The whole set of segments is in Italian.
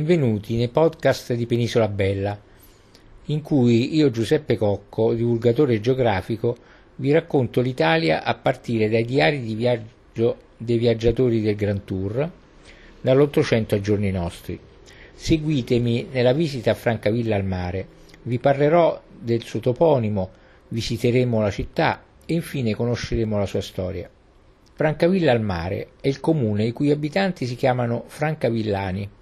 Benvenuti nei podcast di Penisola Bella, in cui io Giuseppe Cocco, divulgatore geografico, vi racconto l'Italia a partire dai diari di viaggio dei viaggiatori del Grand Tour, dall'Ottocento ai giorni nostri. Seguitemi nella visita a Francavilla al mare, vi parlerò del suo toponimo, visiteremo la città e infine conosceremo la sua storia. Francavilla al mare è il comune i cui abitanti si chiamano francavillani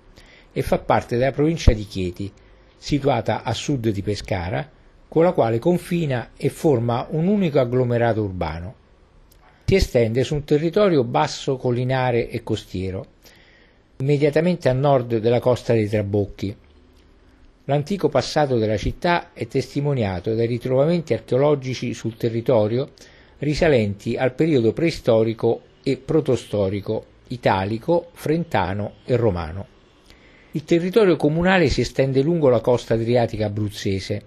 e fa parte della provincia di Chieti, situata a sud di Pescara, con la quale confina e forma un unico agglomerato urbano. Si estende su un territorio basso, collinare e costiero, immediatamente a nord della costa dei Trabocchi. L'antico passato della città è testimoniato dai ritrovamenti archeologici sul territorio risalenti al periodo preistorico e protostorico, italico, frentano e romano. Il territorio comunale si estende lungo la costa adriatica abruzzese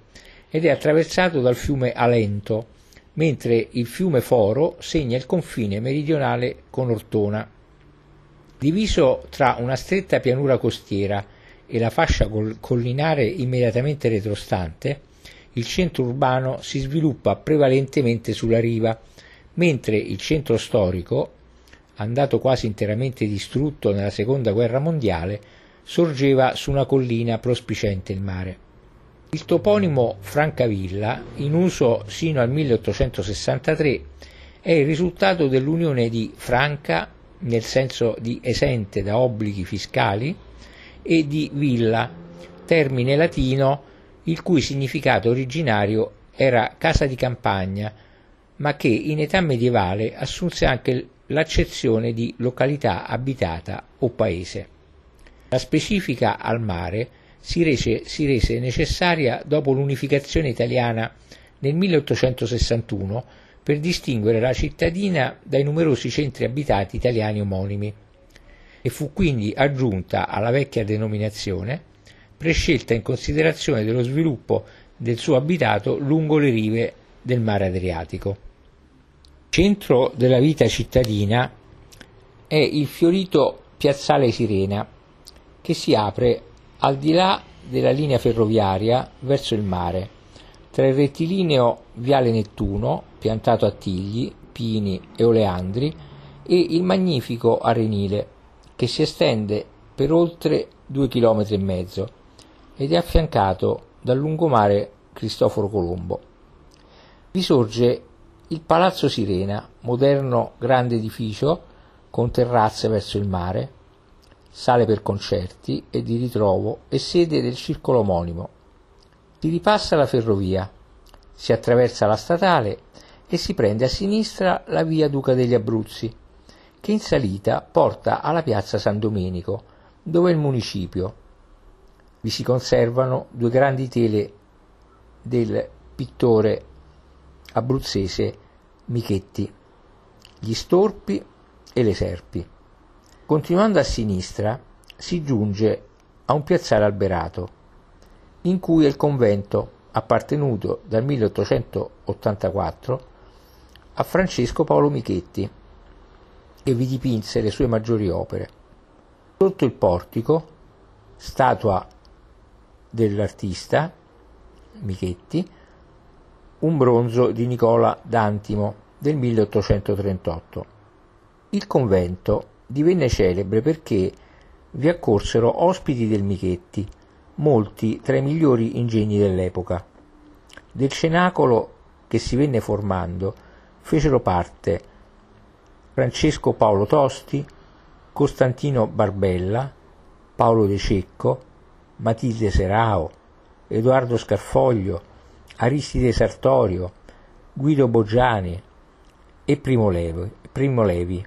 ed è attraversato dal fiume Alento, mentre il fiume Foro segna il confine meridionale con Ortona. Diviso tra una stretta pianura costiera e la fascia collinare immediatamente retrostante, il centro urbano si sviluppa prevalentemente sulla riva, mentre il centro storico, andato quasi interamente distrutto nella seconda guerra mondiale, sorgeva su una collina prospicente il mare. Il toponimo Francavilla, in uso sino al 1863, è il risultato dell'unione di franca, nel senso di esente da obblighi fiscali, e di villa, termine latino il cui significato originario era casa di campagna, ma che in età medievale assunse anche l'accezione di località abitata o paese. La specifica al mare si rese, si rese necessaria dopo l'unificazione italiana nel 1861 per distinguere la cittadina dai numerosi centri abitati italiani omonimi e fu quindi aggiunta alla vecchia denominazione prescelta in considerazione dello sviluppo del suo abitato lungo le rive del mare Adriatico. Centro della vita cittadina è il fiorito piazzale Sirena, che si apre al di là della linea ferroviaria verso il mare, tra il rettilineo Viale Nettuno, piantato a tigli, pini e oleandri, e il magnifico Arenile, che si estende per oltre due chilometri e mezzo ed è affiancato dal lungomare Cristoforo Colombo. Vi sorge il Palazzo Sirena, moderno grande edificio con terrazze verso il mare, sale per concerti e di ritrovo e sede del circolo omonimo. Si ripassa la ferrovia, si attraversa la statale e si prende a sinistra la via Duca degli Abruzzi, che in salita porta alla piazza San Domenico, dove è il municipio. Vi si conservano due grandi tele del pittore abruzzese Michetti, gli storpi e le serpi. Continuando a sinistra si giunge a un piazzale alberato, in cui è il convento appartenuto dal 1884 a Francesco Paolo Michetti, che vi dipinse le sue maggiori opere. Sotto il portico, statua dell'artista Michetti, un bronzo di Nicola D'Antimo del 1838. Il convento divenne celebre perché vi accorsero ospiti del Michetti, molti tra i migliori ingegni dell'epoca. Del cenacolo che si venne formando fecero parte Francesco Paolo Tosti, Costantino Barbella, Paolo De Cecco, Matilde Serao, Edoardo Scarfoglio, Aristide Sartorio, Guido Boggiani e Primo Levi. Primo Levi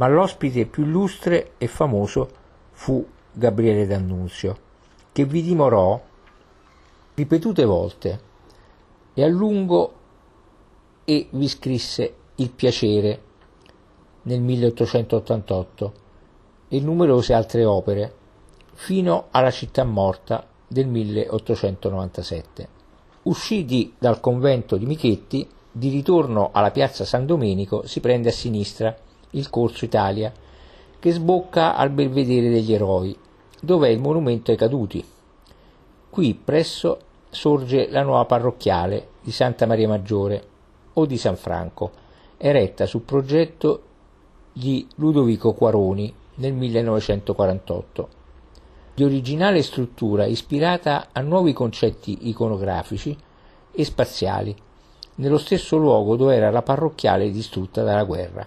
ma l'ospite più illustre e famoso fu Gabriele D'Annunzio, che vi dimorò ripetute volte e a lungo e vi scrisse Il piacere nel 1888 e numerose altre opere fino alla città morta del 1897. Usciti dal convento di Michetti, di ritorno alla piazza San Domenico si prende a sinistra il Corso Italia, che sbocca al Belvedere degli Eroi, dove è il monumento ai caduti. Qui presso sorge la nuova parrocchiale di Santa Maria Maggiore o di San Franco, eretta sul progetto di Ludovico Quaroni nel 1948. Di originale struttura ispirata a nuovi concetti iconografici e spaziali, nello stesso luogo dove era la parrocchiale distrutta dalla guerra.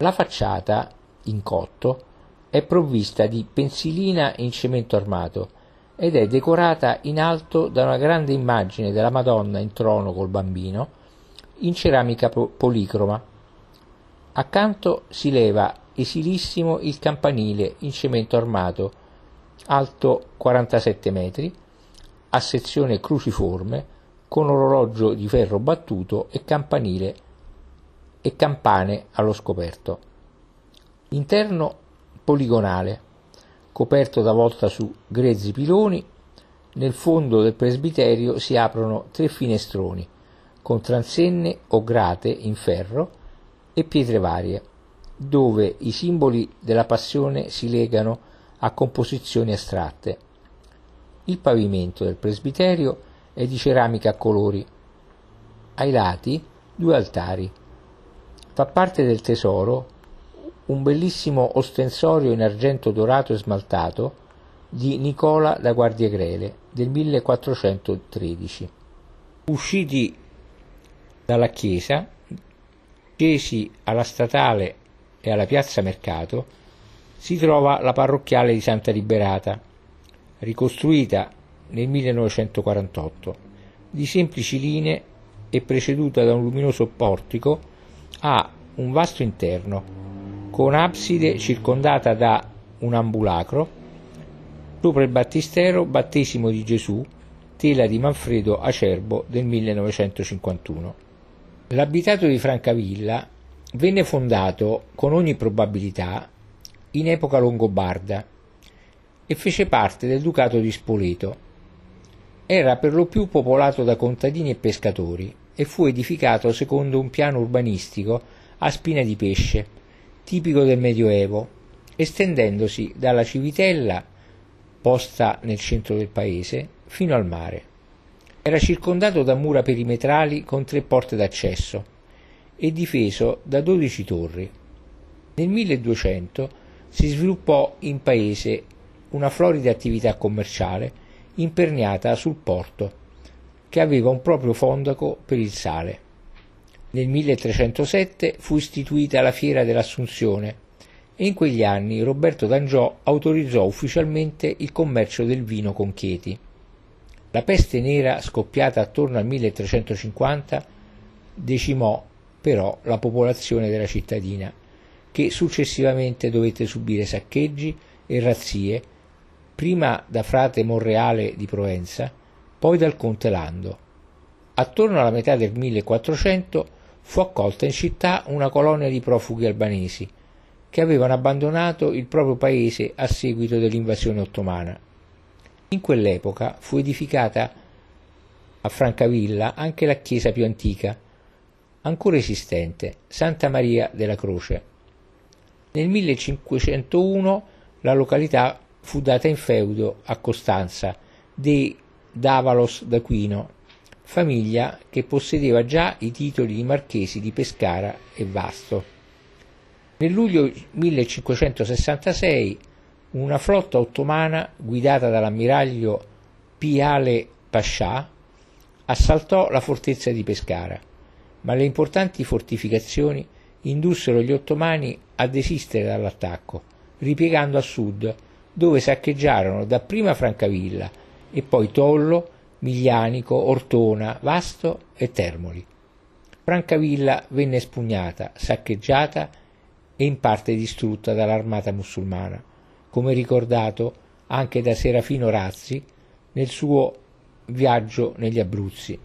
La facciata, in cotto, è provvista di pensilina in cemento armato ed è decorata in alto da una grande immagine della Madonna in trono col bambino in ceramica policroma. Accanto si leva esilissimo il campanile in cemento armato, alto 47 metri, a sezione cruciforme, con orologio di ferro battuto e campanile e campane allo scoperto. Interno poligonale, coperto da volta su grezzi piloni, nel fondo del presbiterio si aprono tre finestroni con transenne o grate in ferro e pietre varie, dove i simboli della passione si legano a composizioni astratte. Il pavimento del presbiterio è di ceramica a colori. Ai lati due altari. Fa parte del tesoro un bellissimo ostensorio in argento dorato e smaltato di Nicola da Guardiagrele del 1413. Usciti dalla chiesa, scesi alla statale e alla piazza Mercato, si trova la parrocchiale di Santa Liberata, ricostruita nel 1948, di semplici linee e preceduta da un luminoso portico, ha un vasto interno, con abside circondata da un ambulacro, sopra il battistero Battesimo di Gesù, tela di Manfredo Acerbo del 1951. L'abitato di Francavilla venne fondato con ogni probabilità in epoca longobarda e fece parte del ducato di Spoleto, era per lo più popolato da contadini e pescatori e fu edificato secondo un piano urbanistico a spina di pesce, tipico del Medioevo, estendendosi dalla Civitella, posta nel centro del paese, fino al mare. Era circondato da mura perimetrali con tre porte d'accesso e difeso da dodici torri. Nel 1200 si sviluppò in paese una florida attività commerciale imperniata sul porto, che aveva un proprio fondaco per il sale. Nel 1307 fu istituita la Fiera dell'Assunzione e in quegli anni Roberto d'Angiò autorizzò ufficialmente il commercio del vino con Chieti. La peste nera scoppiata attorno al 1350 decimò però la popolazione della cittadina, che successivamente dovette subire saccheggi e razzie prima da frate Monreale di Provenza, poi dal conte Lando. Attorno alla metà del 1400 fu accolta in città una colonia di profughi albanesi che avevano abbandonato il proprio paese a seguito dell'invasione ottomana. In quell'epoca fu edificata a Francavilla anche la chiesa più antica, ancora esistente, Santa Maria della Croce. Nel 1501 la località fu data in feudo a Costanza dei Davalos d'Aquino, famiglia che possedeva già i titoli di marchesi di Pescara e Vasto. Nel luglio 1566 una flotta ottomana guidata dall'ammiraglio Piale Pascià assaltò la fortezza di Pescara, ma le importanti fortificazioni indussero gli ottomani a desistere dall'attacco, ripiegando a sud dove saccheggiarono dapprima Francavilla e poi Tollo, Miglianico, Ortona, Vasto e Termoli. Francavilla venne espugnata, saccheggiata e in parte distrutta dall'armata musulmana, come ricordato anche da Serafino Razzi nel suo viaggio negli Abruzzi.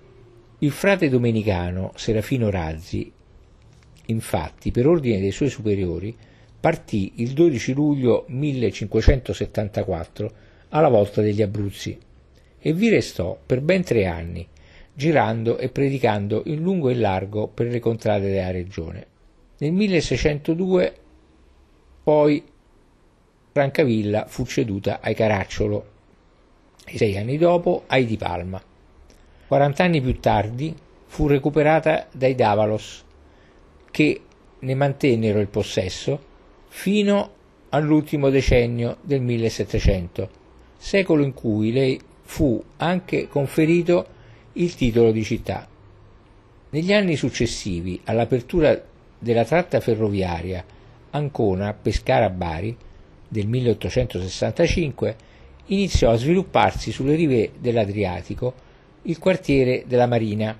Il frate domenicano Serafino Razzi, infatti, per ordine dei suoi superiori, partì il 12 luglio 1574 alla volta degli Abruzzi e vi restò per ben tre anni, girando e predicando in lungo e in largo per le contrade della regione. Nel 1602 poi Francavilla fu ceduta ai Caracciolo e sei anni dopo ai Di Palma. 40 anni più tardi fu recuperata dai Davalos, che ne mantennero il possesso fino all'ultimo decennio del 1700, secolo in cui le fu anche conferito il titolo di città. Negli anni successivi all'apertura della tratta ferroviaria Ancona-Pescara-Bari del 1865 iniziò a svilupparsi sulle rive dell'Adriatico il quartiere della Marina,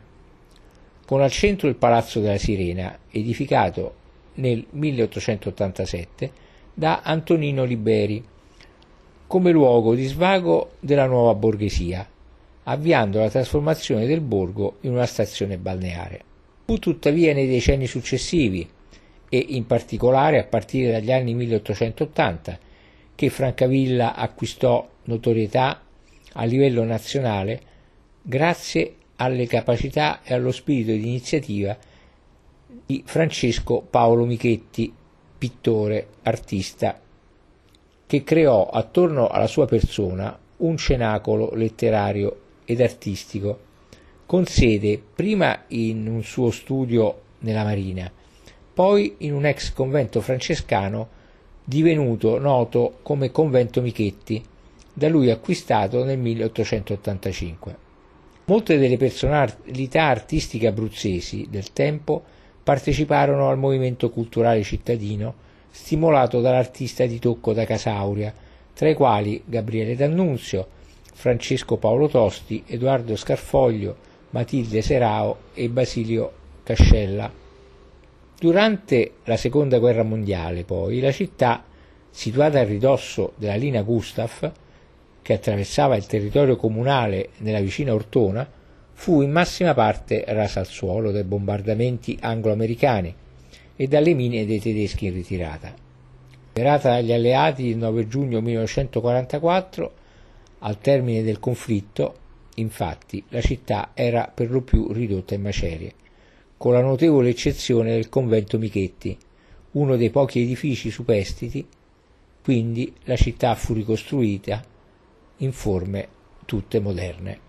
con al centro il Palazzo della Sirena, edificato nel 1887 da Antonino Liberi, come luogo di svago della nuova borghesia, avviando la trasformazione del borgo in una stazione balneare. Fu tuttavia nei decenni successivi, e in particolare a partire dagli anni 1880, che Francavilla acquistò notorietà a livello nazionale grazie alle capacità e allo spirito di iniziativa di Francesco Paolo Michetti, pittore, artista, che creò attorno alla sua persona un cenacolo letterario ed artistico, con sede prima in un suo studio nella Marina, poi in un ex convento francescano divenuto noto come Convento Michetti, da lui acquistato nel 1885. Molte delle personalità artistiche abruzzesi del tempo parteciparono al movimento culturale cittadino stimolato dall'artista di tocco da Casauria, tra i quali Gabriele D'Annunzio, Francesco Paolo Tosti, Edoardo Scarfoglio, Matilde Serao e Basilio Cascella. Durante la seconda guerra mondiale, poi, la città, situata a ridosso della linea Gustaf, che attraversava il territorio comunale nella vicina Ortona, fu in massima parte rasa al suolo dai bombardamenti anglo-americani e dalle mine dei tedeschi in ritirata. Liberata dagli alleati il 9 giugno 1944, al termine del conflitto, infatti, la città era per lo più ridotta in macerie, con la notevole eccezione del convento Michetti, uno dei pochi edifici superstiti, quindi la città fu ricostruita in forme tutte moderne.